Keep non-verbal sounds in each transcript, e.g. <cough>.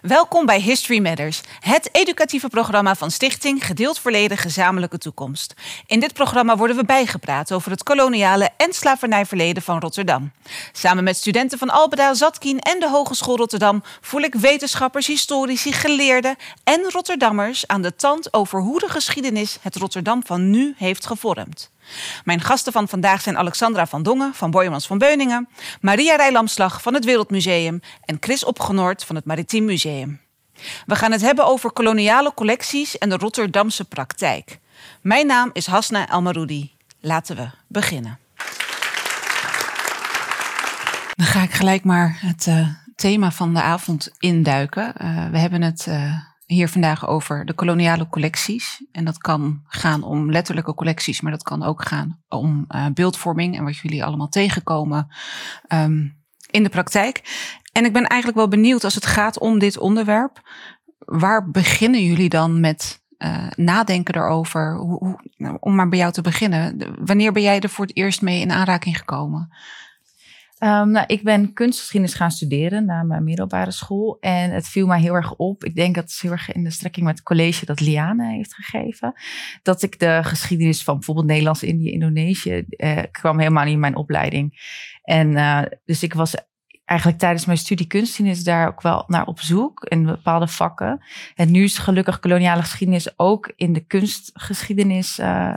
Welkom bij History Matters, het educatieve programma van Stichting Gedeeld Verleden Gezamenlijke Toekomst. In dit programma worden we bijgepraat over het koloniale en slavernijverleden van Rotterdam. Samen met studenten van Albeda, Zatkien en de Hogeschool Rotterdam voel ik wetenschappers, historici, geleerden en Rotterdammers aan de tand over hoe de geschiedenis het Rotterdam van nu heeft gevormd. Mijn gasten van vandaag zijn Alexandra van Dongen van Boijmans van Beuningen, Maria Rijlamslag van het Wereldmuseum en Chris Opgenoord van het Maritiem Museum. We gaan het hebben over koloniale collecties en de Rotterdamse praktijk. Mijn naam is Hasna Elmaroudi. Laten we beginnen. Dan ga ik gelijk maar het uh, thema van de avond induiken. Uh, we hebben het uh, hier vandaag over de koloniale collecties. En dat kan gaan om letterlijke collecties, maar dat kan ook gaan om uh, beeldvorming en wat jullie allemaal tegenkomen um, in de praktijk. En ik ben eigenlijk wel benieuwd als het gaat om dit onderwerp. Waar beginnen jullie dan met uh, nadenken erover? Hoe, hoe, nou, om maar bij jou te beginnen. Wanneer ben jij er voor het eerst mee in aanraking gekomen? Um, nou, ik ben kunstgeschiedenis gaan studeren na mijn middelbare school. En het viel mij heel erg op. Ik denk dat het heel erg in de strekking met het college dat Liane heeft gegeven. Dat ik de geschiedenis van bijvoorbeeld Nederlands, Indië, Indonesië uh, kwam helemaal niet in mijn opleiding. En uh, dus ik was eigenlijk tijdens mijn studie kunstgeschiedenis daar ook wel naar op zoek in bepaalde vakken. En nu is gelukkig koloniale geschiedenis ook in de kunstgeschiedenis uh,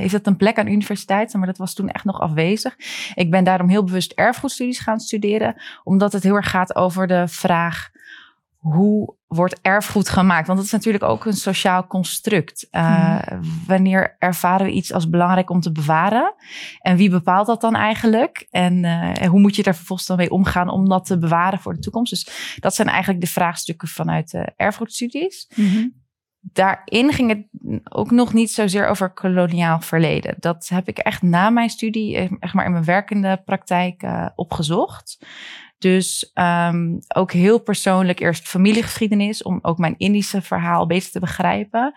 heeft dat een plek aan universiteiten, maar dat was toen echt nog afwezig. Ik ben daarom heel bewust erfgoedstudies gaan studeren, omdat het heel erg gaat over de vraag hoe wordt erfgoed gemaakt? Want dat is natuurlijk ook een sociaal construct. Uh, wanneer ervaren we iets als belangrijk om te bewaren? En wie bepaalt dat dan eigenlijk? En, uh, en hoe moet je daar vervolgens dan mee omgaan om dat te bewaren voor de toekomst? Dus dat zijn eigenlijk de vraagstukken vanuit de erfgoedstudies. Mm-hmm daarin ging het ook nog niet zozeer over koloniaal verleden. Dat heb ik echt na mijn studie, eh, echt maar in mijn werkende praktijk uh, opgezocht. Dus um, ook heel persoonlijk eerst familiegeschiedenis, om ook mijn Indische verhaal beter te begrijpen.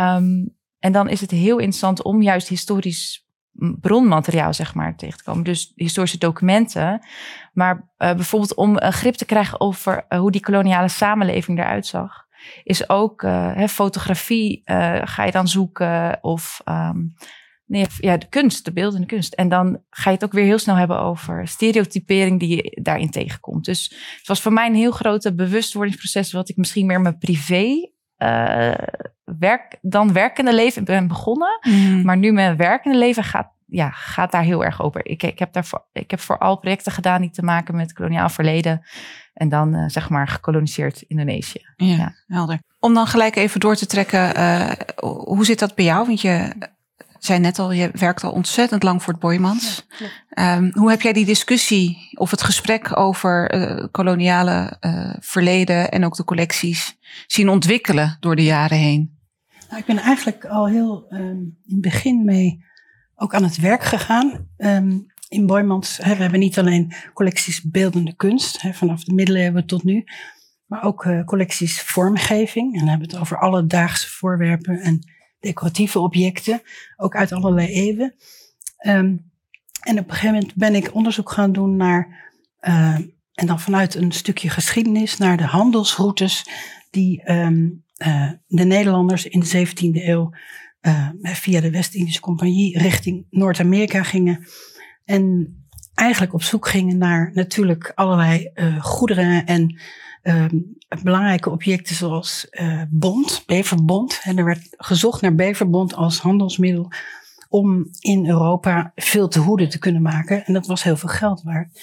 Um, en dan is het heel interessant om juist historisch bronmateriaal, zeg maar, tegen te komen. Dus historische documenten. Maar uh, bijvoorbeeld om een grip te krijgen over hoe die koloniale samenleving eruit zag is ook uh, fotografie uh, ga je dan zoeken of um, nee, ja, de kunst, de beeldende kunst. En dan ga je het ook weer heel snel hebben over stereotypering die je daarin tegenkomt. Dus het was voor mij een heel grote bewustwordingsproces wat ik misschien meer mijn privé uh, werk, dan werkende leven ben begonnen. Mm. Maar nu mijn werkende leven gaat ja, gaat daar heel erg over. Ik, ik, heb daarvoor, ik heb vooral projecten gedaan die te maken met koloniaal verleden. En dan uh, zeg maar gekoloniseerd Indonesië. Ja, ja, helder. Om dan gelijk even door te trekken, uh, hoe zit dat bij jou? Want je zei net al, je werkt al ontzettend lang voor het Boymans. Ja, um, hoe heb jij die discussie of het gesprek over uh, koloniale verleden en ook de collecties zien ontwikkelen door de jaren heen? Nou, ik ben eigenlijk al heel um, in het begin mee ook aan het werk gegaan. Um, in Boymans, hè, we hebben niet alleen collecties beeldende kunst, hè, vanaf de middeleeuwen tot nu, maar ook uh, collecties vormgeving. En dan hebben het over alledaagse voorwerpen en decoratieve objecten, ook uit allerlei eeuwen. Um, en op een gegeven moment ben ik onderzoek gaan doen naar, uh, en dan vanuit een stukje geschiedenis, naar de handelsroutes die um, uh, de Nederlanders in de 17e eeuw via de West-Indische Compagnie richting Noord-Amerika gingen. En eigenlijk op zoek gingen naar natuurlijk allerlei uh, goederen en uh, belangrijke objecten zoals uh, bont, beverbont. En er werd gezocht naar beverbont als handelsmiddel om in Europa veel te hoeden te kunnen maken. En dat was heel veel geld waard.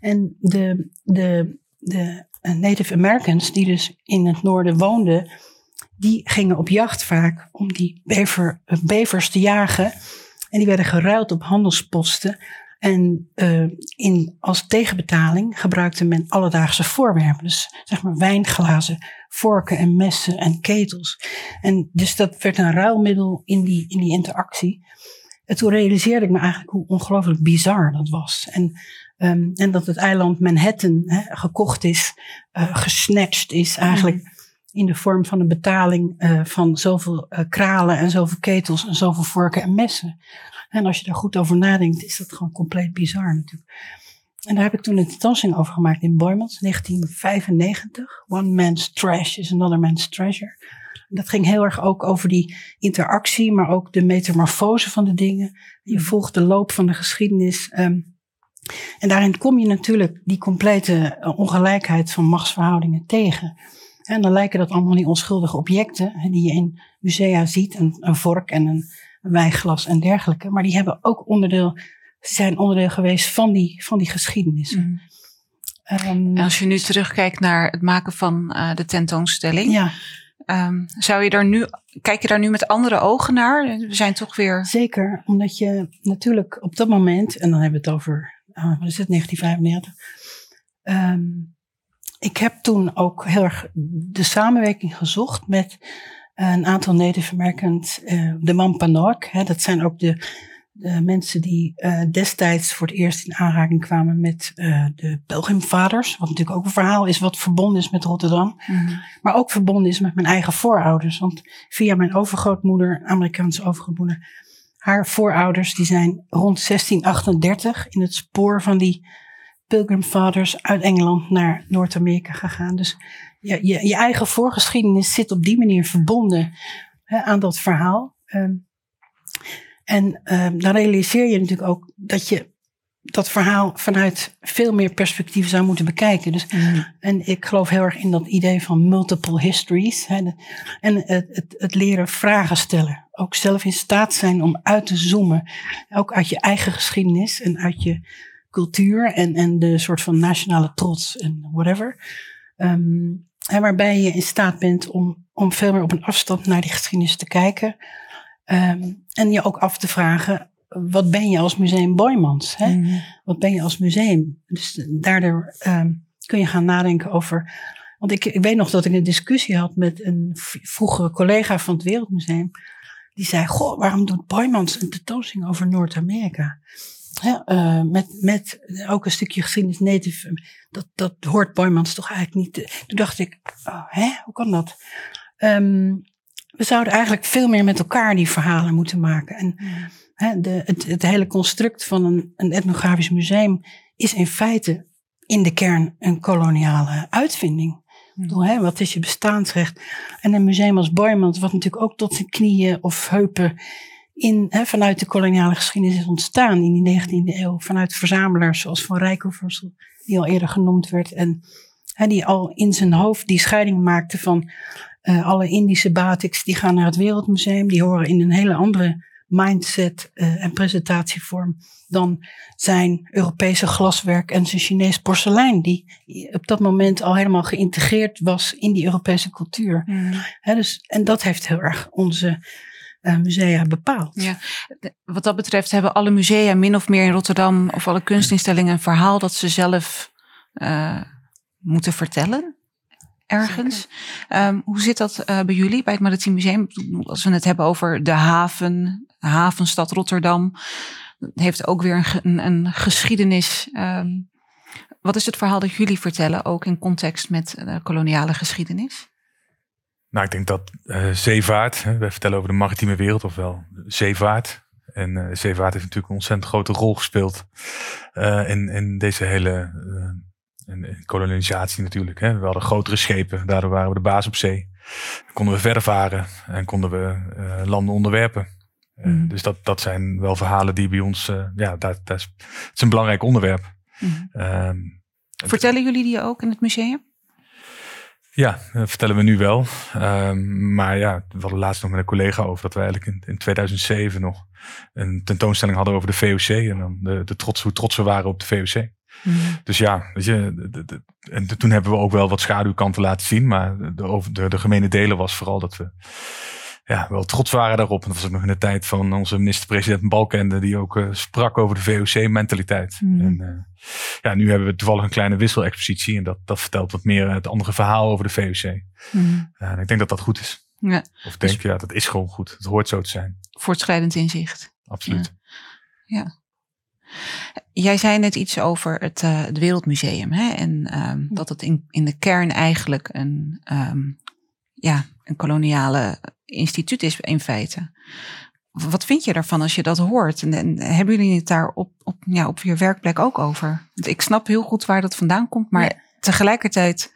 En de, de, de Native Americans die dus in het noorden woonden, die gingen op jacht vaak om die bever, bevers te jagen. En die werden geruild op handelsposten. En uh, in, als tegenbetaling gebruikte men alledaagse voorwerpen. Dus zeg maar wijnglazen, vorken en messen en ketels. En dus dat werd een ruilmiddel in die, in die interactie. En toen realiseerde ik me eigenlijk hoe ongelooflijk bizar dat was. En, um, en dat het eiland Manhattan hè, gekocht is, uh, gesnatcht is eigenlijk. Mm in de vorm van een betaling uh, van zoveel uh, kralen en zoveel ketels en zoveel vorken en messen. En als je daar goed over nadenkt, is dat gewoon compleet bizar natuurlijk. En daar heb ik toen een tentoonstelling over gemaakt in Boymans, 1995. One man's trash is another man's treasure. Dat ging heel erg ook over die interactie, maar ook de metamorfose van de dingen. Je volgt de loop van de geschiedenis. Ehm, en daarin kom je natuurlijk die complete eh, ongelijkheid van machtsverhoudingen tegen. En dan lijken dat allemaal die onschuldige objecten die je in musea ziet, een, een vork en een, wijnglas en dergelijke. Maar die hebben ook onderdeel, zijn onderdeel geweest van die, van die geschiedenis. Mm. Um, als je nu terugkijkt naar het maken van uh, de tentoonstelling, ja. Um, zou je daar nu, kijk je daar nu met andere ogen naar? We zijn toch weer. Zeker, omdat je natuurlijk op dat moment, en dan hebben we het over, uh, wat is het, 1995. Um, ik heb toen ook heel erg de samenwerking gezocht met een aantal Native Americans, uh, de Wampanoag. Hè, dat zijn ook de, de mensen die uh, destijds voor het eerst in aanraking kwamen met uh, de Pelgrimvaders. Wat natuurlijk ook een verhaal is wat verbonden is met Rotterdam. Mm. Maar ook verbonden is met mijn eigen voorouders. Want via mijn overgrootmoeder, Amerikaanse overgrootmoeder, haar voorouders die zijn rond 1638 in het spoor van die Pilgrim Fathers uit Engeland naar Noord-Amerika gegaan. Dus je, je, je, eigen voorgeschiedenis zit op die manier verbonden hè, aan dat verhaal. Um, en um, dan realiseer je natuurlijk ook dat je dat verhaal vanuit veel meer perspectieven zou moeten bekijken. Dus, mm. En ik geloof heel erg in dat idee van multiple histories. Hè, en het, het, het, leren vragen stellen. Ook zelf in staat zijn om uit te zoomen. Ook uit je eigen geschiedenis en uit je cultuur en, en de soort van nationale trots en whatever. Um, en waarbij je in staat bent om, om veel meer op een afstand naar die geschiedenis te kijken. Um, en je ook af te vragen, wat ben je als museum Boymans? Hè? Mm. Wat ben je als museum? Dus daardoor um, kun je gaan nadenken over. Want ik, ik weet nog dat ik een discussie had met een vroegere collega van het Wereldmuseum. Die zei: Goh, waarom doet Boymans een tentoonstelling over Noord-Amerika? Uh, met, met ook een stukje geschiedenis native. Dat, dat hoort Boymans toch eigenlijk niet. Toen dacht ik, oh, hè, hoe kan dat? Um, we zouden eigenlijk veel meer met elkaar die verhalen moeten maken. En hè, de, het, het, hele construct van een, een etnografisch museum is in feite in de kern een koloniale uitvinding. Bedoel, wat is je bestaansrecht? En een museum als Boymans, wat natuurlijk ook tot zijn knieën of heupen in, hè, vanuit de koloniale geschiedenis is ontstaan in die 19e eeuw. Vanuit verzamelaars zoals Van Rijkoversel, die al eerder genoemd werd. En hè, die al in zijn hoofd die scheiding maakte van uh, alle Indische batiks die gaan naar het Wereldmuseum. Die horen in een hele andere mindset uh, en presentatievorm dan zijn Europese glaswerk en zijn Chinees porselein, die op dat moment al helemaal geïntegreerd was in die Europese cultuur. Mm. dus, en dat heeft heel erg onze musea bepaald. Ja. Wat dat betreft hebben alle musea min of meer in Rotterdam of alle kunstinstellingen een verhaal dat ze zelf uh, moeten vertellen. Ergens. Um, hoe zit dat uh, bij jullie, bij het Maritiem Museum? Als we het hebben over de haven, de havenstad Rotterdam, heeft ook weer een, een geschiedenis. Um, wat is het verhaal dat jullie vertellen, ook in context met de koloniale geschiedenis? Nou, ik denk dat uh, zeevaart, hè, wij vertellen over de maritieme wereld, ofwel zeevaart. En uh, zeevaart heeft natuurlijk een ontzettend grote rol gespeeld uh, in, in deze hele in, kolonisatie natuurlijk. Hè. We hadden grotere schepen, daardoor waren we de baas op zee. Dan konden we verder varen en konden we landen onderwerpen. Mm. Dus dat, dat zijn wel verhalen die bij ons, ja, dat, dat is, het is een belangrijk onderwerp. Mm. Vertellen jullie die ook in het museum? Ja, dat vertellen we nu wel. Um, maar ja, we hadden laatst nog met een collega over dat we eigenlijk in, in 2007 nog een tentoonstelling hadden over de VOC. En dan de, de trots, hoe trots we waren op de VOC. Mm. Dus ja, weet je, de, de, en toen hebben we ook wel wat schaduwkanten laten zien. Maar de, de, de gemene delen was vooral dat we ja, wel trots waren daarop. En dat was ook nog in de tijd van onze minister-president Balkende, die ook uh, sprak over de VOC-mentaliteit. Mm. En uh, ja, nu hebben we toevallig een kleine wisselexpositie en dat, dat vertelt wat meer het andere verhaal over de VOC. Mm. Uh, en ik denk dat dat goed is. Ja. Of denk, dus, ja, dat is gewoon goed. Het hoort zo te zijn. Voortschrijdend inzicht. Absoluut. Ja. ja. Jij zei net iets over het, het Wereldmuseum. Hè? En um, dat het in, in de kern eigenlijk een, um, ja, een koloniale instituut is in feite. wat vind je daarvan als je dat hoort? En, en hebben jullie het daar op, op, ja, op je werkplek ook over? Want ik snap heel goed waar dat vandaan komt, maar tegelijkertijd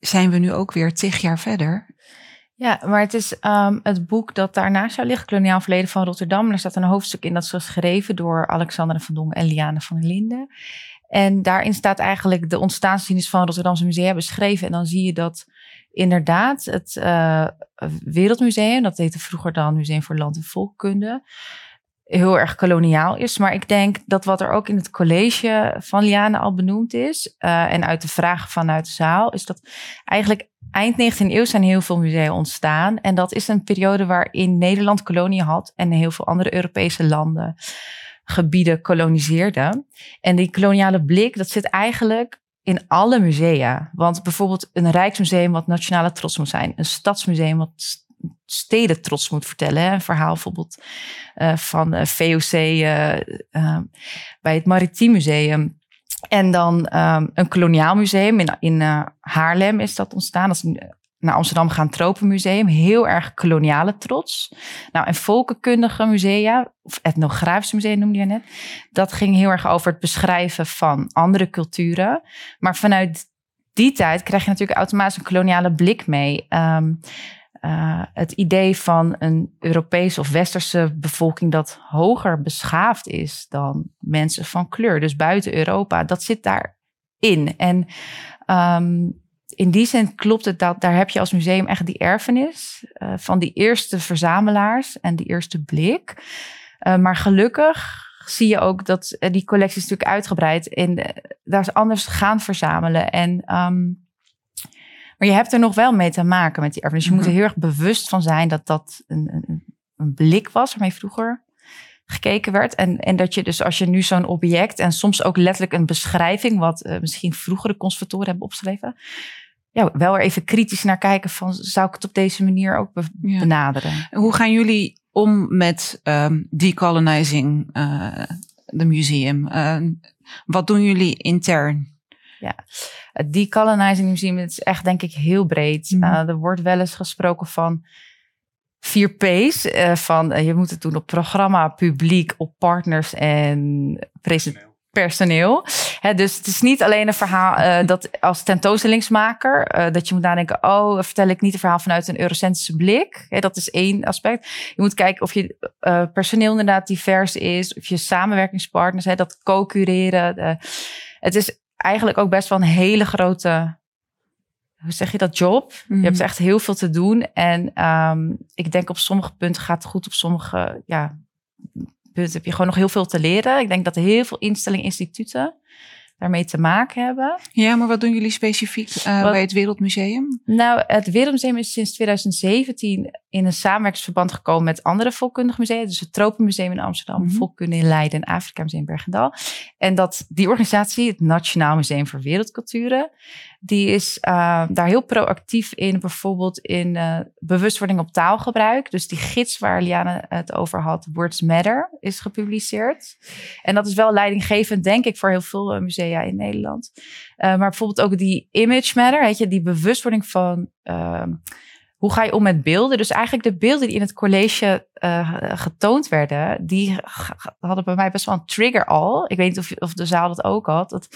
zijn we nu ook weer tig jaar verder. Ja, maar het is um, het boek dat daarnaast zou liggen, Koloniaal Verleden van Rotterdam. Er staat een hoofdstuk in dat is geschreven door Alexander van Dongen en Liane van der Linden. En daarin staat eigenlijk de ontstaansgeschiedenis van Rotterdamse musea beschreven. En dan zie je dat inderdaad het uh, Wereldmuseum, dat heette vroeger dan Museum voor Land en Volkkunde, heel erg koloniaal is. Maar ik denk dat wat er ook in het college van Liane al benoemd is, uh, en uit de vragen vanuit de zaal, is dat eigenlijk eind 19e eeuw zijn heel veel musea ontstaan. En dat is een periode waarin Nederland kolonie had en heel veel andere Europese landen gebieden koloniseerden. En die koloniale blik, dat zit eigenlijk in alle musea. Want bijvoorbeeld een Rijksmuseum wat nationale trots moet zijn. Een stadsmuseum wat steden trots moet vertellen. Een verhaal bijvoorbeeld uh, van eh, VOC eh, bij het Maritiem Museum. En dan um, een koloniaal museum in, in Haarlem is dat ontstaan. Dat is naar Amsterdam gaan Tropenmuseum. Heel erg koloniale trots. Nou, en volkenkundige musea, of etnografische musea noemde je net. Dat ging heel erg over het beschrijven van andere culturen. Maar vanuit die tijd krijg je natuurlijk automatisch een koloniale blik mee. Um, uh, het idee van een Europese of Westerse bevolking dat hoger beschaafd is dan mensen van kleur, dus buiten Europa, dat zit daarin. En um, in die zin klopt het dat daar heb je als museum echt die erfenis uh, van die eerste verzamelaars en die eerste blik. Uh, maar gelukkig zie je ook dat die collectie is natuurlijk uitgebreid en daar is anders gaan verzamelen. En um, maar je hebt er nog wel mee te maken met die erfenis. Je moet er mhm. heel erg bewust van zijn dat dat een, een, een blik was waarmee vroeger gekeken werd. En, en dat je dus als je nu zo'n object en soms ook letterlijk een beschrijving, wat uh, misschien vroegere conservatoren hebben opgeschreven, ja, wel er even kritisch naar kijken van zou ik het op deze manier ook benaderen. Hoe gaan jullie om met um, decolonizing uh, de museum? Uh, wat doen jullie intern? Ja, het decolonizing museum is echt denk ik heel breed. Mm. Uh, er wordt wel eens gesproken van vier P's. Uh, van je moet het doen op programma, publiek, op partners en personeel. Dus het is niet alleen een verhaal dat als tentoonstellingsmaker, dat je moet nadenken, oh, vertel ik niet een verhaal vanuit een eurocentrische blik. Hè, dat is één aspect. Je moet kijken of je personeel inderdaad divers is, of je samenwerkingspartners, hè, dat co-cureren. het is eigenlijk ook best wel een hele grote, hoe zeg je dat, job. Je hebt mhm. echt heel veel te doen. En um, ik denk op sommige punten gaat het goed, op sommige ja, heb je gewoon nog heel veel te leren. Ik denk dat er heel veel instellingen, instituten daarmee te maken hebben. Ja, maar wat doen jullie specifiek uh, bij het Wereldmuseum? Nou, het Wereldmuseum is sinds 2017 in een samenwerkingsverband gekomen met andere volkundige musea. Dus het Tropenmuseum in Amsterdam, mm Volkkunde in Leiden en Afrika Museum Bergendal. En dat die organisatie, het Nationaal Museum voor Wereldculturen, die is uh, daar heel proactief in, bijvoorbeeld in uh, bewustwording op taalgebruik. Dus die gids waar Liane het over had, Words Matter, is gepubliceerd. En dat is wel leidinggevend, denk ik, voor heel veel uh, musea in Nederland. maar bijvoorbeeld ook die Image Matter, weet je, die bewustwording van ehm, hoe ga je om met beelden? Dus eigenlijk de beelden die in het college getoond werden, die hadden bij mij best wel een trigger al. Ik weet niet of, of de zaal dat ook had. Dat,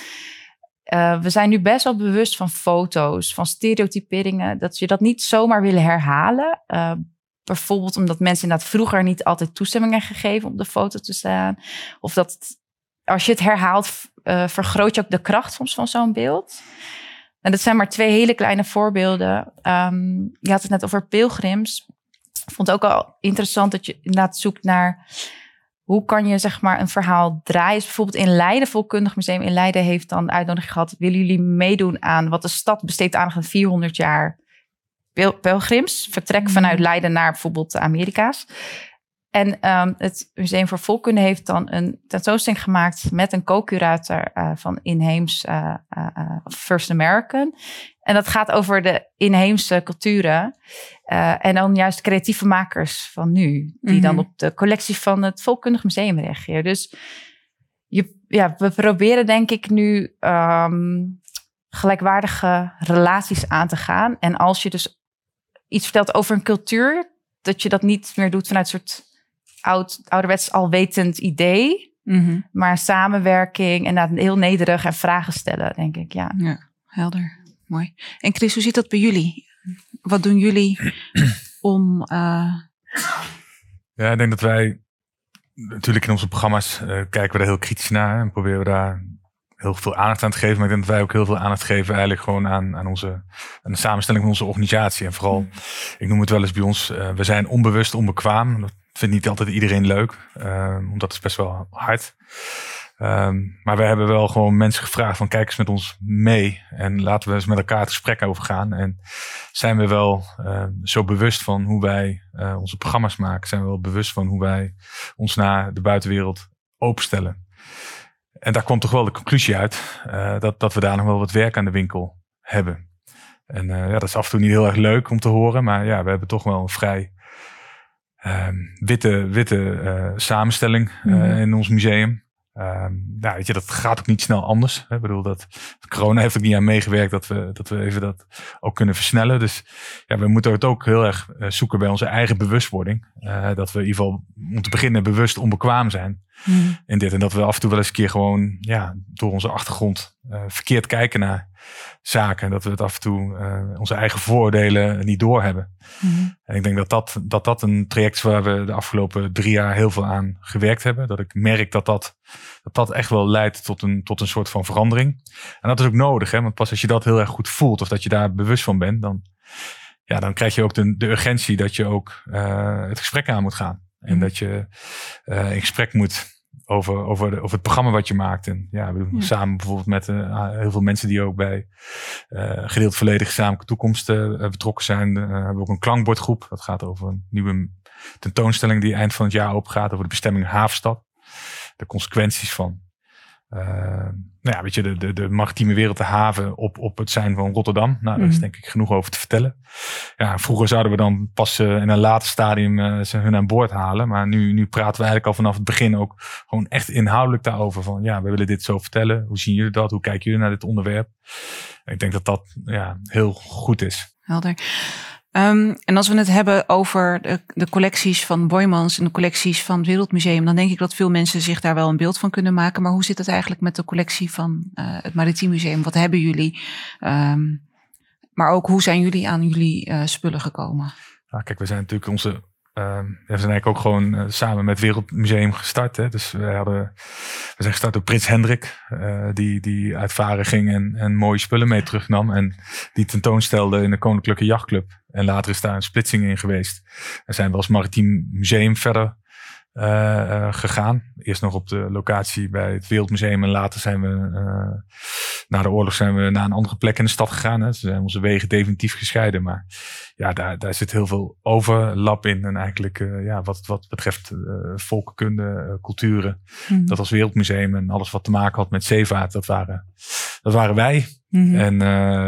uh, we zijn nu best wel bewust van foto's, van stereotyperingen, dat je dat niet zomaar willen herhalen. Uh, bijvoorbeeld omdat mensen inderdaad vroeger niet altijd toestemming hebben gegeven om de foto te staan. Of dat als je het herhaalt, vergroot je ook de kracht soms van zo'n beeld. En dat zijn maar twee hele kleine voorbeelden. Um, je had het net over pilgrims. Ik vond het ook al interessant dat je inderdaad zoekt naar hoe kan je zeg maar een verhaal draaien. Dus bijvoorbeeld in Leiden, Volkundig Museum in Leiden heeft dan uitnodiging gehad. Willen jullie meedoen aan wat de stad besteedt aan 400 jaar pilgrims? Vertrek mhm. vanuit Leiden naar bijvoorbeeld de Amerika's. En um, het Museum voor Volkunde heeft dan een tentoonstelling gemaakt met een co-curator uh, van inheems uh, uh, First American. En dat gaat over de inheemse culturen. en dan juist creatieve makers van nu, die dan mhm. op de collectie van het Volkundig Museum reageren. Dus je, ja, we proberen denk ik nu um, gelijkwaardige relaties aan te gaan. En als je dus iets vertelt over een cultuur, dat je dat niet meer doet vanuit een soort oud, ouderwets alwetend idee. Mhm. Maar samenwerking en dat heel nederig en vragen stellen, denk ik. Ja. Ja, helder. Mooi. En Chris, hoe zit dat bij jullie? Wat doen jullie <clears throat> om... eh, Ja, ik denk dat wij natuurlijk in onze programma's eh, kijken we daar heel kritisch naar en proberen we daar heel veel aandacht aan te geven. Maar ik denk dat wij ook heel veel aandacht geven eigenlijk gewoon aan, aan, onze, aan de samenstelling van onze organisatie. En vooral, ik noem het wel eens bij ons, eh, we zijn onbewust onbekwaam. Dat vindt niet altijd iedereen leuk, eh, want dat is best wel hard. Ehm, maar we hebben wel gewoon mensen gevraagd van kijk eens met ons mee en laten we eens met elkaar het gesprek over gaan. En zijn we wel eh, zo bewust van hoe wij eh, onze programma's maken? Zijn we wel bewust van hoe wij ons naar de buitenwereld openstellen? En daar kwam toch wel de conclusie uit eh, dat, dat we daar nog wel wat werk aan de winkel hebben. En eh, ja, dat is af en toe niet heel erg leuk om te horen, maar ja, we hebben toch wel een vrij ehm, witte, witte eh, samenstelling eh, Mhm. in ons museum. Ehm nou, weet je, dat gaat ook niet snel anders. Hè. Ik bedoel, dat, corona heeft ook niet aan meegewerkt dat we, dat we even dat ook kunnen versnellen. Dus ja, we moeten het ook heel erg eh, zoeken bij onze eigen bewustwording. Dat we in ieder geval om te beginnen bewust onbekwaam zijn in dit. En dat we af en toe wel eens een keer gewoon ja, door onze achtergrond eh, verkeerd kijken naar zaken. Dat we het af en toe eh, onze eigen vooroordelen niet doorhebben. Mhm. En ik denk dat dat, dat dat een traject is waar we de afgelopen drie jaar heel veel aan gewerkt hebben. Dat ik merk dat dat, dat, dat echt wel leidt tot een, tot een soort van verandering. En dat is ook nodig, hè? want pas als je dat heel erg goed voelt of dat je daar bewust van bent, dan, ja, dan krijg je ook de, de urgentie dat je ook eh, het gesprek aan moet gaan. En dat je eh, in gesprek moet over, over, de, over het programma wat je maakt. En ja, we doen Ja. samen bijvoorbeeld met eh, heel veel mensen die ook bij eh gedeeld volledig gezamenlijke toekomst betrokken zijn. hebben we ook een klankbordgroep. Dat gaat over een nieuwe tentoonstelling die eind van het jaar opgaat over de bestemming Havenstad. De consequenties van nou ja, weet je, de, de, de maritieme wereld, de haven op, op het zijn van Rotterdam. Nou, daar is Mhm. denk ik genoeg over te vertellen. Ja, vroeger zouden we dan pas eh, in een later stadium eh, ze hun aan boord halen. Maar nu, nu praten we eigenlijk al vanaf het begin ook gewoon echt inhoudelijk daarover. Van ja, we willen dit zo vertellen. Hoe zien jullie dat? Hoe kijken jullie naar dit onderwerp? Ik denk dat dat ja, heel goed is. Helder. Ehm, en als we het hebben over de, de collecties van Boymans en de collecties van het Wereldmuseum, dan denk ik dat veel mensen zich daar wel een beeld van kunnen maken. Maar hoe zit het eigenlijk met de collectie van eh, het Maritiem Museum? Wat hebben jullie? Ehm, maar ook hoe zijn jullie aan jullie eh, spullen gekomen? Kijk, we zijn natuurlijk onze. ehm, we zijn eigenlijk ook gewoon eh, samen met Wereldmuseum gestart. Hè? Dus we, hadden, we zijn gestart door Prins Hendrik, eh, die, die uit varen ging en, en mooie spullen mee terugnam. En die tentoonstelde in de Koninklijke Jachtclub. En later is daar een splitsing in geweest. En zijn we als Maritiem Museum verder gegaan. Eerst nog op de locatie bij het Wereldmuseum en later zijn we na de oorlog zijn we naar een andere plek in de stad gegaan. Hè. Ze zijn onze wegen definitief gescheiden, maar ja, daar, daar zit heel veel overlap in. En eigenlijk uh, ja, wat, wat betreft uh, volkenkunde, uh, culturen, Mhm. dat als Wereldmuseum en alles wat te maken had met zeevaart, dat waren, dat waren wij. Mhm. En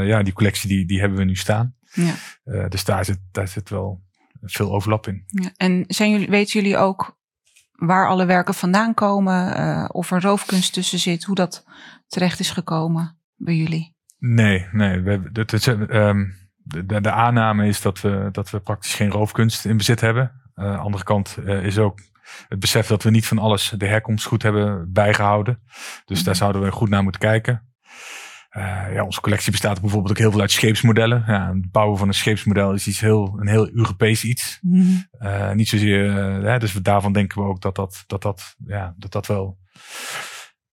ja, die collectie die, die hebben we nu staan. Ja. Dus daar zit, daar zit wel veel overlap in. Ja. En zijn jullie, weten jullie ook waar alle werken vandaan komen? Uh, of er roofkunst tussen zit? Hoe dat terecht is gekomen bij jullie? Nee, nee. We, het, um, de, de, aanname is dat we, dat we praktisch geen roofkunst in bezit hebben. Uh, aan de andere kant uh, is ook het besef dat we niet van alles de herkomst goed hebben bijgehouden. Dus daar zouden we goed naar moeten kijken. Uh, ja, onze collectie bestaat bijvoorbeeld ook heel veel uit scheepsmodellen. Ja, het bouwen van een scheepsmodel is iets heel, een heel Europees iets. Mm. Uh, niet zozeer, uh, dus daarvan denken we ook dat dat, dat, dat, ja, dat, dat wel,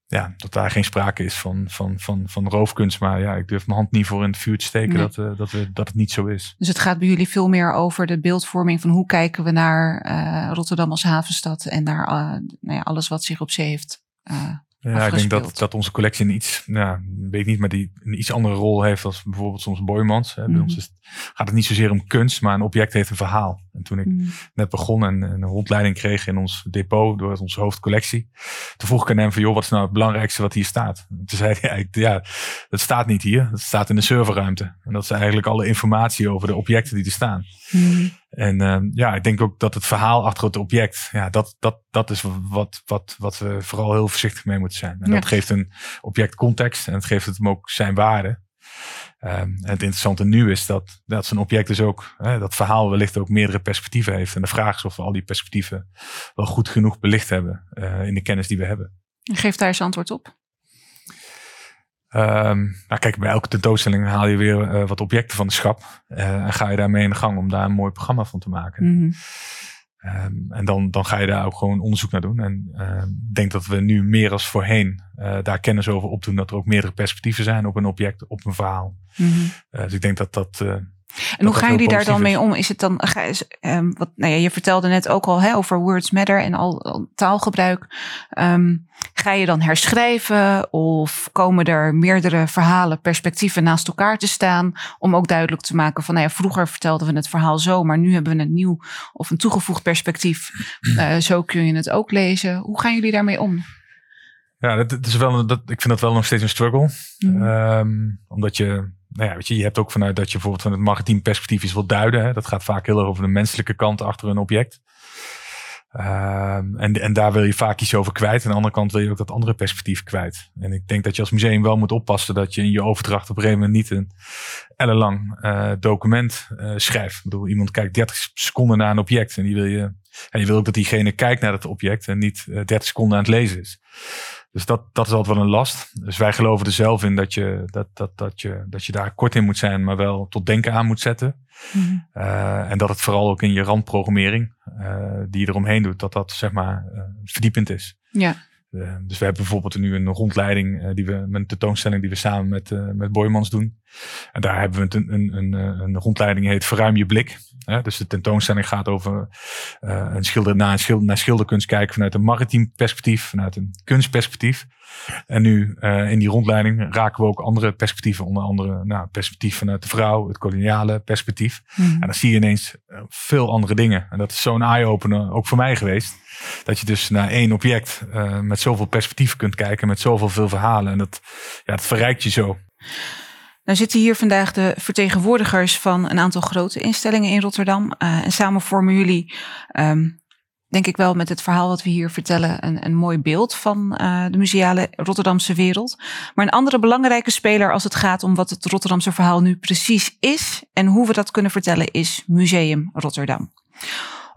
ja, dat daar geen sprake is van, van, van, van roofkunst. Maar ja, ik durf mijn hand niet voor in het vuur te steken nee. dat, dat, we, dat het niet zo is. Dus het gaat bij jullie veel meer over de beeldvorming van hoe kijken we naar Rotterdam als havenstad en naar nou ja, alles wat zich op zee heeft ja, ik denk dat, dat onze collectie een iets, nou, weet ik niet, maar die een iets andere rol heeft als bijvoorbeeld soms Boymans. Hè. Mm. Bij ons is, gaat het niet zozeer om kunst, maar een object heeft een verhaal. En toen ik mm. net begon en, en, een rondleiding kreeg in ons depot door onze hoofdcollectie, toen vroeg ik aan hem van, joh, wat is nou het belangrijkste wat hier staat? En toen zei <laughs> hij, ja, dat staat niet hier, dat staat in de serverruimte. En dat is eigenlijk alle informatie over de objecten die er staan. Mm. En uh, ja, ik denk ook dat het verhaal achter het object, ja, dat, dat, dat is wat, wat, wat we vooral heel voorzichtig mee moeten zijn. En ja. dat geeft een object context en het geeft het hem ook zijn waarde. Um, en het interessante nu is dat, dat zo'n object dus ook, hè, dat verhaal wellicht ook meerdere perspectieven heeft. En de vraag is of we al die perspectieven wel goed genoeg belicht hebben uh, in de kennis die we hebben. Geef daar eens antwoord op. Um, nou kijk, bij elke tentoonstelling haal je weer uh, wat objecten van de schap. Uh, en ga je daarmee in de gang om daar een mooi programma van te maken. Mm -hmm. um, en dan, dan ga je daar ook gewoon onderzoek naar doen. En ik uh, denk dat we nu meer als voorheen uh, daar kennis over opdoen. Dat er ook meerdere perspectieven zijn op een object, op een verhaal. Mm -hmm. dus ik denk dat dat en hoe gaan jullie daar dan mee om? Is het dan, ga, um, wat, nou ja, je vertelde net ook al hè, over words matter en al, al taalgebruik. Um, ga je dan herschrijven of komen er meerdere verhalen, perspectieven naast elkaar te staan? Om ook duidelijk te maken van, nou ja, vroeger vertelden we het verhaal zo, maar nu hebben we een nieuw of een toegevoegd perspectief. Uh, <clears throat> zo kun je het ook lezen. Hoe gaan jullie daarmee om? Ja, dat, dat is wel, dat, ik vind dat wel nog steeds een struggle. Mm. Um, omdat je nou ja, weet je, je hebt ook vanuit dat je bijvoorbeeld van het marketingperspectief iets wil duiden. Hè? Dat gaat vaak heel erg over de menselijke kant achter een object. Um, en, en daar wil je vaak iets over kwijt. Aan de andere kant wil je ook dat andere perspectief kwijt. En ik denk dat je als museum wel moet oppassen dat je in je overdracht op een gegeven moment niet een ellenlang uh, document uh, schrijft. Ik bedoel, iemand kijkt 30 seconden naar een object en die wil je. En je wil ook dat diegene kijkt naar het object en niet uh, 30 seconden aan het lezen is. Dus dat, dat is altijd wel een last. Dus wij geloven er zelf in dat je, dat, dat, dat, je, dat je daar kort in moet zijn, maar wel tot denken aan moet zetten. Mm-hmm. Uh, en dat het vooral ook in je randprogrammering, uh, die je eromheen doet, dat dat zeg maar uh, verdiepend is. Ja. Dus we hebben bijvoorbeeld nu een rondleiding die we met een tentoonstelling die we samen met, met Boymans doen. En daar hebben we een, een, een, een rondleiding die heet Verruim je blik. dus de tentoonstelling gaat over een schilder naar, een schilder, naar schilderkunst kijken vanuit een maritiem perspectief, vanuit een kunstperspectief. En nu in die rondleiding raken we ook andere perspectieven, onder andere nou, perspectief vanuit de vrouw, het koloniale perspectief. Mm. En dan zie je ineens veel andere dingen. En dat is zo'n eye-opener, ook voor mij geweest. Dat je dus naar één object uh, met zoveel perspectief kunt kijken, met zoveel veel verhalen. En dat, ja, dat verrijkt je zo. Nou zitten hier vandaag de vertegenwoordigers van een aantal grote instellingen in Rotterdam. Uh, en samen vormen jullie, um, denk ik wel met het verhaal wat we hier vertellen, een, een mooi beeld van uh, de museale Rotterdamse wereld. Maar een andere belangrijke speler als het gaat om wat het Rotterdamse verhaal nu precies is en hoe we dat kunnen vertellen, is Museum Rotterdam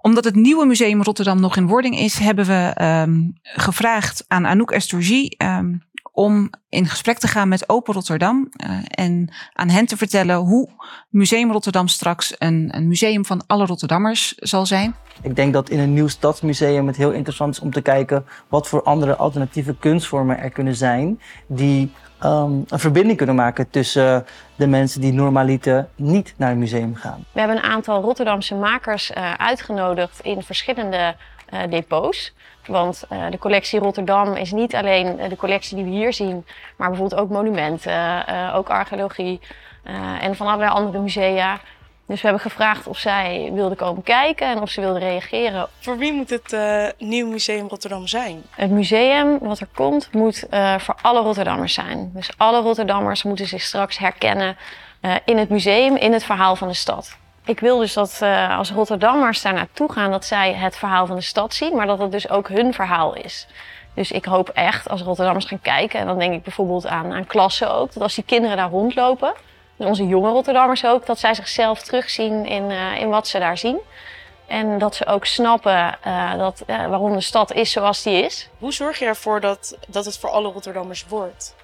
omdat het nieuwe Museum Rotterdam nog in wording is, hebben we um, gevraagd aan Anouk Estorgie um, om in gesprek te gaan met Open Rotterdam uh, en aan hen te vertellen hoe Museum Rotterdam straks een, een museum van alle Rotterdammers zal zijn. Ik denk dat in een nieuw stadsmuseum het heel interessant is om te kijken wat voor andere alternatieve kunstvormen er kunnen zijn die um, een verbinding kunnen maken tussen de mensen die normaliter niet naar het museum gaan. We hebben een aantal Rotterdamse makers uh, uitgenodigd in verschillende depots. Want uh, de collectie Rotterdam is niet alleen de collectie die we hier zien, maar bijvoorbeeld ook monumenten, ook archeologie en van allerlei andere musea. Dus we hebben gevraagd of zij wilden komen kijken en of ze wilden reageren. Voor wie moet het nieuw museum Rotterdam zijn? Het museum wat er komt moet voor alle Rotterdammers zijn. Dus alle Rotterdammers moeten zich straks herkennen in het museum, in het verhaal van de stad. Ik wil dus dat als Rotterdammers daar naartoe gaan, dat zij het verhaal van de stad zien, maar dat het dus ook hun verhaal is. Dus ik hoop echt als Rotterdammers gaan kijken, en dan denk ik bijvoorbeeld aan, aan klassen ook, dat als die kinderen daar rondlopen, en onze jonge Rotterdammers ook, dat zij zichzelf terugzien in, uh, in wat ze daar zien. En dat ze ook snappen uh, dat, waarom de stad is zoals die is. Hoe zorg je ervoor dat, dat het voor alle Rotterdammers wordt?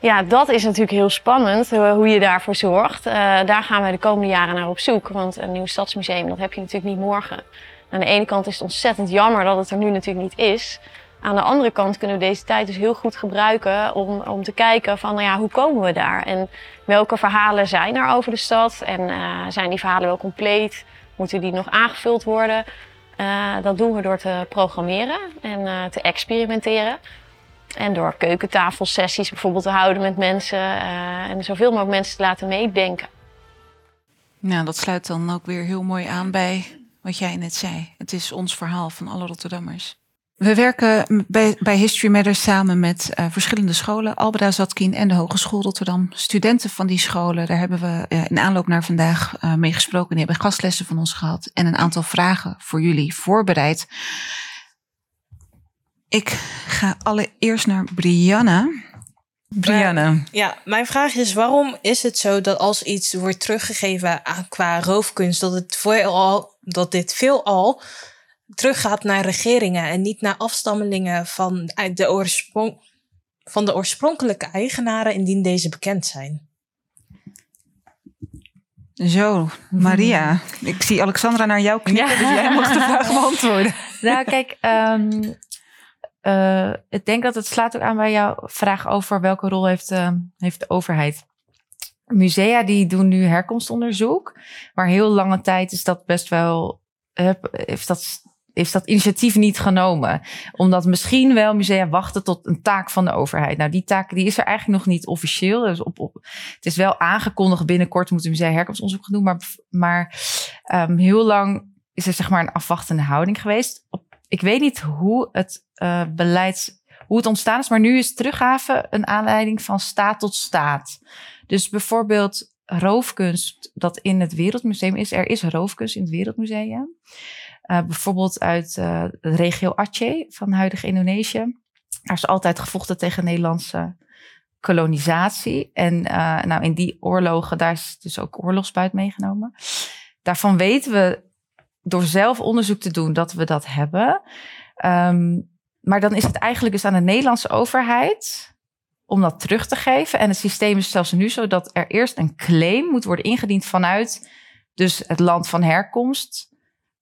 Ja, dat is natuurlijk heel spannend, hoe je daarvoor zorgt. daar gaan we de komende jaren naar op zoek. Want een nieuw stadsmuseum, dat heb je natuurlijk niet morgen. Aan de ene kant is het ontzettend jammer dat het er nu natuurlijk niet is. Aan de andere kant kunnen we deze tijd dus heel goed gebruiken om, om te kijken van nou ja, hoe komen we daar? En welke verhalen zijn er over de stad? En uh, zijn die verhalen wel compleet? Moeten die nog aangevuld worden? Dat doen we door te programmeren en te experimenteren. En door keukentafelsessies bijvoorbeeld te houden met mensen en zoveel mogelijk mensen te laten meedenken. Nou, dat sluit dan ook weer heel mooi aan bij wat jij net zei. Het is ons verhaal van alle Rotterdammers. We werken bij, History Matters samen met uh, verschillende scholen, Albeda Zatkin en de Hogeschool Rotterdam. Studenten van die scholen, daar hebben we uh, in aanloop naar vandaag mee gesproken. Die hebben gastlessen van ons gehad en een aantal vragen voor jullie voorbereid. Ik ga allereerst naar Brianna. Brianna. Ja, mijn vraag is: waarom is het zo dat als iets wordt teruggegeven aan- qua roofkunst, dat, het veelal, dat dit veelal teruggaat naar regeringen en niet naar afstammelingen van de, oorsprong, van de oorspronkelijke eigenaren, indien deze bekend zijn? Zo, Maria. Ik zie Alexandra naar jou knikken, Ja. dus jij mag de vraag beantwoorden. <laughs> Nou, kijk, ehm, eh, ik denk dat het slaat ook aan bij jouw vraag over welke rol heeft, ehm, heeft de overheid. Musea die doen nu herkomstonderzoek, maar heel lange tijd is dat best wel, heb- heeft dat, heeft dat initiatief niet genomen. Omdat misschien wel musea wachten tot een taak van de overheid. Nou, die taak die is er eigenlijk nog niet officieel. Dus op, op, het is wel aangekondigd binnenkort moeten musea herkomstonderzoek gaan doen, maar, maar ehm, heel lang is er zeg maar een afwachtende houding geweest. Ik weet niet hoe het uh, beleid, hoe het ontstaan is, maar nu is teruggave een aanleiding van staat tot staat. Dus bijvoorbeeld roofkunst dat in het Wereldmuseum is. Er is roofkunst in het Wereldmuseum. Uh, bijvoorbeeld uit de regio Aceh van huidig Indonesië. Daar is altijd gevochten tegen Nederlandse kolonisatie. En nou, in die oorlogen, daar is dus ook oorlogsbuit meegenomen. Daarvan weten we door zelf onderzoek te doen dat we dat hebben. Um, maar dan is het eigenlijk dus aan de Nederlandse overheid om dat terug te geven. En het systeem is zelfs nu zo dat er eerst een claim moet worden ingediend vanuit dus het land van herkomst.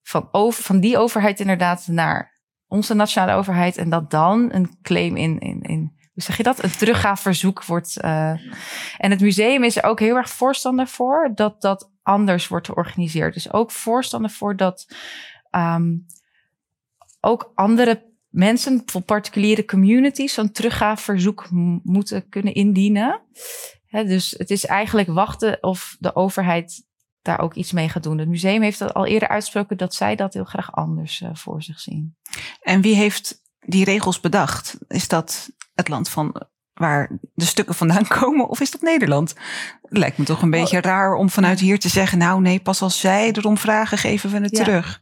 Van, over, van die overheid inderdaad naar onze nationale overheid. En dat dan een claim in, in, in hoe zeg je dat? Een teruggaafverzoek wordt. Uh, en het museum is er ook heel erg voorstander voor dat dat anders wordt georganiseerd. Dus ook voorstander voor dat um, ook andere mensen, bijvoorbeeld particuliere communities, zo'n teruggaafverzoek moeten kunnen indienen. He, dus het is eigenlijk wachten of de overheid daar ook iets mee gaat doen. Het museum heeft al eerder uitgesproken dat zij dat heel graag anders uh, voor zich zien. En wie heeft die regels bedacht? Is dat het land van waar de stukken vandaan <laughs> komen of is dat Nederland? Lijkt me toch een beetje oh. raar om vanuit hier te zeggen, nou nee, pas als zij erom vragen, geven we het ja. terug.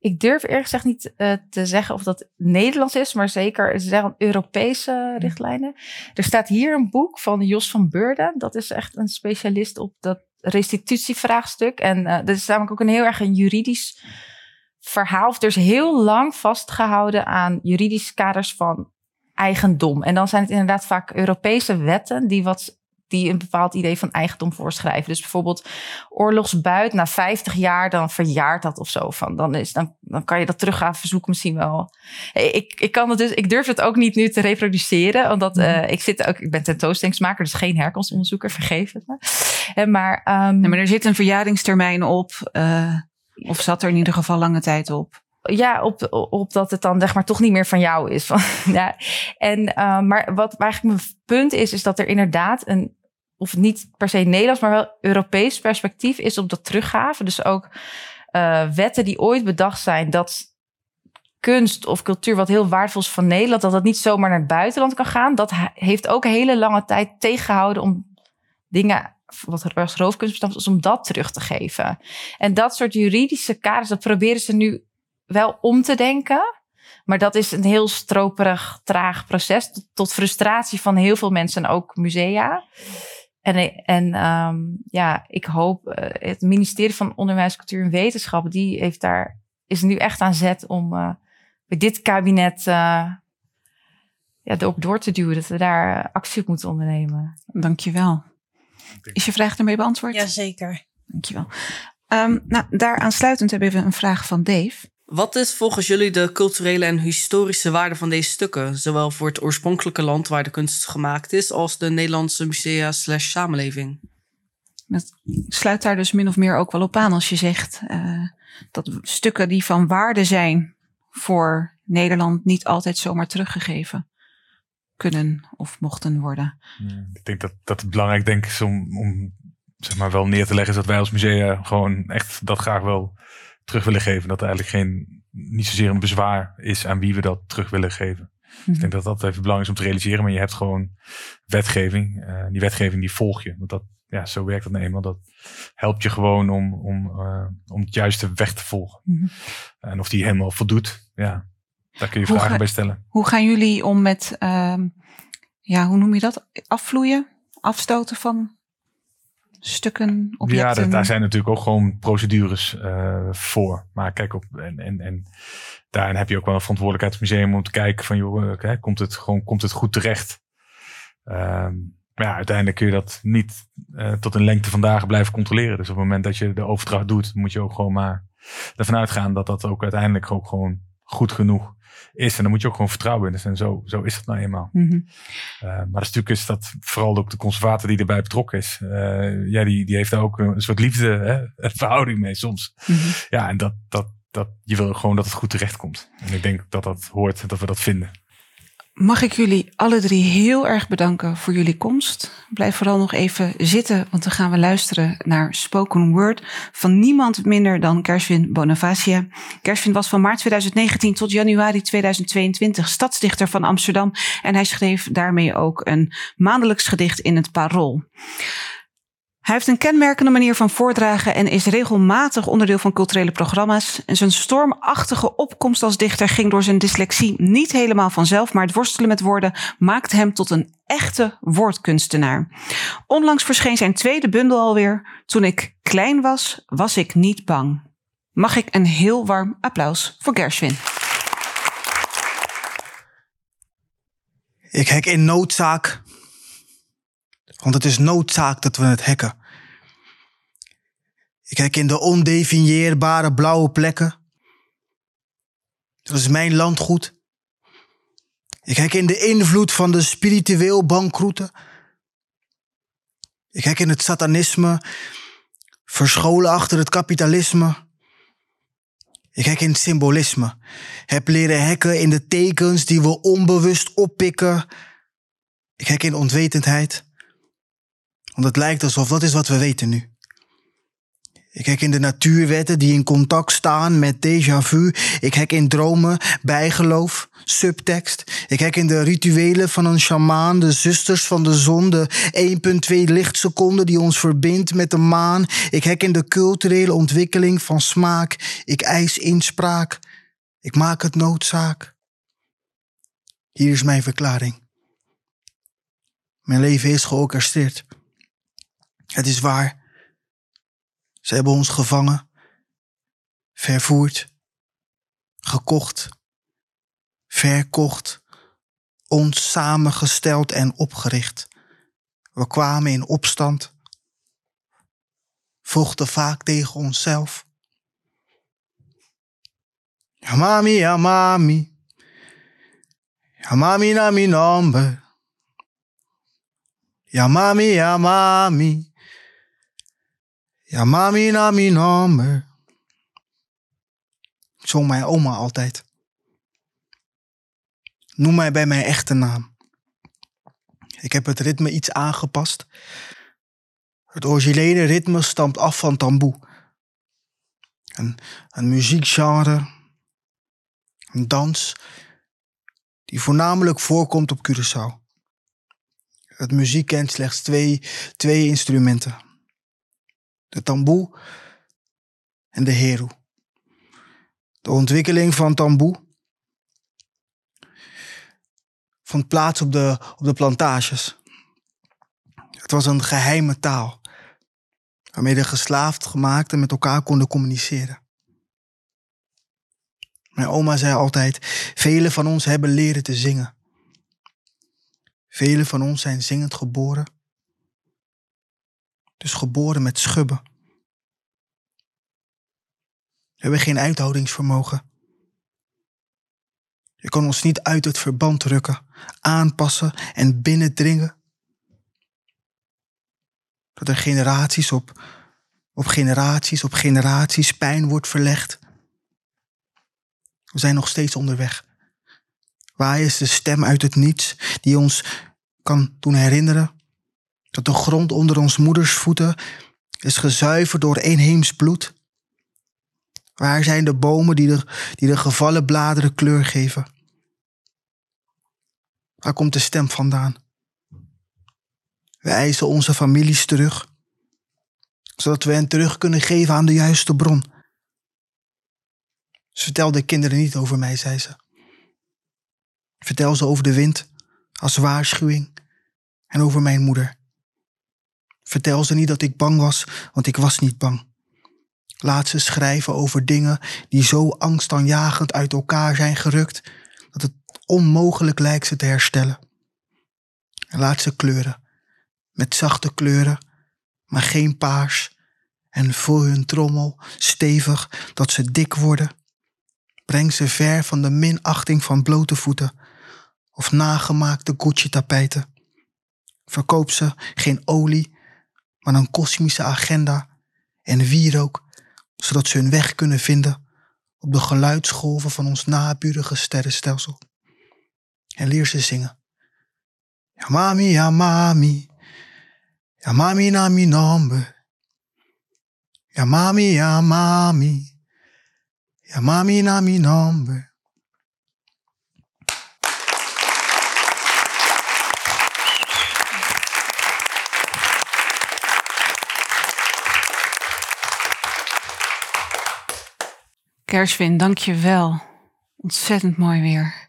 Ik durf eerlijk gezegd niet uh, te zeggen of dat Nederlands is, maar zeker ze zeggen Europese richtlijnen. Er staat hier een boek van Jos van Beurden. Dat is echt een specialist op dat restitutievraagstuk. En uh, dat is namelijk ook een heel erg een juridisch verhaal. Of er is heel lang vastgehouden aan juridische kaders van eigendom. En dan zijn het inderdaad vaak Europese wetten die wat die een bepaald idee van eigendom voorschrijven. Dus bijvoorbeeld oorlogsbuit, na 50 jaar, dan verjaart dat of zo. Van, dan, is, dan, dan kan je dat terug gaan verzoeken misschien wel. Ik, ik, kan het dus, ik durf het ook niet nu te reproduceren, omdat uh, ik, zit ook, ik ben tentoonstellingsmaker, dus geen herkomstonderzoeker, vergeef het me. En maar, um, ja, maar er zit een verjaringstermijn op, uh, of zat er in ieder geval lange tijd op ja, op, op dat het dan zeg maar toch niet meer van jou is. <laughs> ja. En, uh, maar wat eigenlijk mijn punt is, is dat er inderdaad een, of niet per se Nederlands, maar wel Europees perspectief is op dat teruggaven. Dus ook uh, wetten die ooit bedacht zijn dat kunst of cultuur wat heel waardevol is van Nederland, dat dat niet zomaar naar het buitenland kan gaan. Dat heeft ook een hele lange tijd tegengehouden om dingen wat als roofkunst bestaan is, om dat terug te geven. En dat soort juridische kaders, dat proberen ze nu wel om te denken. Maar dat is een heel stroperig, traag proces. Tot frustratie van heel veel mensen en ook musea. En, en um, ja, ik hoop, uh, het ministerie van Onderwijs, Cultuur en Wetenschap, die heeft daar, is nu echt aan zet om uh, bij dit kabinet uh, ja, erop door te duwen. Dat we daar actie op moeten ondernemen. Dankjewel. Is je vraag ermee beantwoord? Jazeker. Dankjewel. Um, nou, daar aansluitend hebben we een vraag van Dave. Wat is volgens jullie de culturele en historische waarde van deze stukken? Zowel voor het oorspronkelijke land waar de kunst gemaakt is, als de Nederlandse musea slash samenleving? Dat sluit daar dus min of meer ook wel op aan als je zegt uh, dat stukken die van waarde zijn voor Nederland niet altijd zomaar teruggegeven kunnen of mochten worden. Ja, ik denk dat, dat het belangrijk denk is om, om zeg maar wel neer te leggen is dat wij als musea gewoon echt dat graag wel terug willen geven. Dat er eigenlijk geen, niet zozeer een bezwaar is aan wie we dat terug willen geven. Mm-hmm. Ik denk dat dat even belangrijk is om te realiseren. Maar je hebt gewoon wetgeving. Uh, die wetgeving die volg je. Want dat, ja, zo werkt dat nou eenmaal. Dat helpt je gewoon om, om, uh, om het juiste weg te volgen. Mm-hmm. En of die helemaal voldoet, ja, daar kun je hoe vragen ga, bij stellen. Hoe gaan jullie om met uh, ja, hoe noem je dat? Afvloeien, afstoten van stukken, objecten. Ja, daar zijn natuurlijk ook gewoon procedures uh, voor. Maar kijk op en, en, en daarin heb je ook wel een verantwoordelijkheidsmuseum om te kijken van joh, okay, komt het gewoon komt het goed terecht? Um, maar ja, uiteindelijk kun je dat niet uh, tot een lengte van dagen blijven controleren. Dus op het moment dat je de overdracht doet, moet je ook gewoon maar ervan uitgaan dat dat ook uiteindelijk ook gewoon goed genoeg is. En dan moet je ook gewoon vertrouwen in. Dus en zo, zo is dat nou eenmaal. Mm -hmm. uh, maar natuurlijk is dat vooral ook de conservator die erbij betrokken is. Uh, ja, die, die heeft daar ook een soort liefde, hè, <laughs> verhouding mee soms. Mm -hmm. Ja, en dat, dat, dat, je wil gewoon dat het goed terecht komt. En ik denk dat dat hoort, dat we dat vinden. Mag ik jullie alle drie heel erg bedanken voor jullie komst. Blijf vooral nog even zitten, want dan gaan we luisteren naar Spoken Word van niemand minder dan Gershwin Bonavacia. Gershwin was van maart 2019 tot januari 2022 stadsdichter van Amsterdam en hij schreef daarmee ook een maandelijks gedicht in het Parool. Hij heeft een kenmerkende manier van voordragen en is regelmatig onderdeel van culturele programma's. En zijn stormachtige opkomst als dichter ging door zijn dyslexie niet helemaal vanzelf, maar het worstelen met woorden maakte hem tot een echte woordkunstenaar. Onlangs verscheen zijn tweede bundel alweer. Toen ik klein was, was ik niet bang. Mag ik een heel warm applaus voor Gershwin. Ik hek in noodzaak want het is noodzaak dat we het hacken. Ik hek in de ondefinieerbare blauwe plekken. Dat is mijn landgoed. Ik hek in de invloed van de spiritueel bankroeten. Ik hek in het satanisme, verscholen achter het kapitalisme. Ik hek in het symbolisme. Heb leren hekken in de tekens die we onbewust oppikken. Ik hek in onwetendheid. Want het lijkt alsof dat is wat we weten nu. Ik hek in de natuurwetten die in contact staan met déjà vu. Ik hek in dromen, bijgeloof, subtekst. Ik hek in de rituelen van een shamaan, de zusters van de zon, de 1,2 lichtseconden die ons verbindt met de maan. Ik hek in de culturele ontwikkeling van smaak. Ik eis inspraak. Ik maak het noodzaak. Hier is mijn verklaring. Mijn leven is georchestreerd. Het is waar. Ze hebben ons gevangen, vervoerd, gekocht, verkocht, ons samengesteld en opgericht. We kwamen in opstand, vochten vaak tegen onszelf. Ja mami, ja mami, ja mami na mi nombre. Ja mami, ja mami. Ja, mami na mi nummer. Zong mijn oma altijd. Noem mij bij mijn echte naam. Ik heb het ritme iets aangepast. Het originele ritme stamt af van tamboe. Een, een muziekgenre, een dans, die voornamelijk voorkomt op Curaçao. Het muziek kent slechts twee, twee instrumenten de tamboe en de heru. De ontwikkeling van tamboe vond plaats op de, op de plantages. Het was een geheime taal, waarmee de geslaafd gemaakten met elkaar konden communiceren. Mijn oma zei altijd: Velen van ons hebben leren te zingen. Velen van ons zijn zingend geboren dus geboren met schubben. We hebben geen uithoudingsvermogen. Je kan ons niet uit het verband rukken, aanpassen en binnendringen. Dat er generaties op, op generaties op generaties pijn wordt verlegd. We zijn nog steeds onderweg. Waar is de stem uit het niets die ons kan doen herinneren dat de grond onder ons moeders voeten is gezuiverd door eenheems bloed? Waar zijn de bomen die de, die de gevallen bladeren kleur geven? Waar komt de stem vandaan? We eisen onze families terug, zodat we hen terug kunnen geven aan de juiste bron. Ze de kinderen niet over mij, zei ze. Vertel ze over de wind als waarschuwing En over mijn moeder. Vertel ze niet dat ik bang was, want ik was niet bang. Laat ze schrijven over dingen die zo angstaanjagend uit elkaar zijn gerukt dat het onmogelijk lijkt ze te herstellen. En laat ze kleuren, met zachte kleuren, maar geen paars. En vul hun trommel stevig dat ze dik worden. Breng ze ver van de minachting van blote voeten of nagemaakte Gucci-tapijten. Verkoop ze geen olie, maar een kosmische agenda en wierook, zodat ze hun weg kunnen vinden op de geluidsgolven van ons naburige sterrenstelsel. En leer ze zingen. Ja mami, ja mami, ja mami na mi nombre. Ja mami, ja mami, ja mami na mi nombre. Kersvin, dank je wel. Ontzettend mooi weer.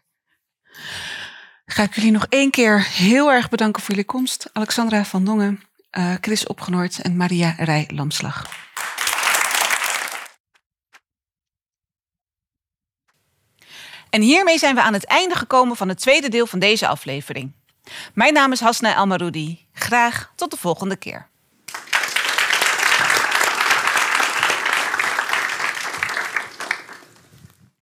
Ga ik jullie nog één keer heel erg bedanken voor jullie komst. Alexandra van Dongen, uh, Chris Opgenoord en Maria Rij Lamslag. En hiermee zijn we aan het einde gekomen van het tweede deel van deze aflevering. Mijn naam is Hasna Elmaroudi. Graag tot de volgende keer.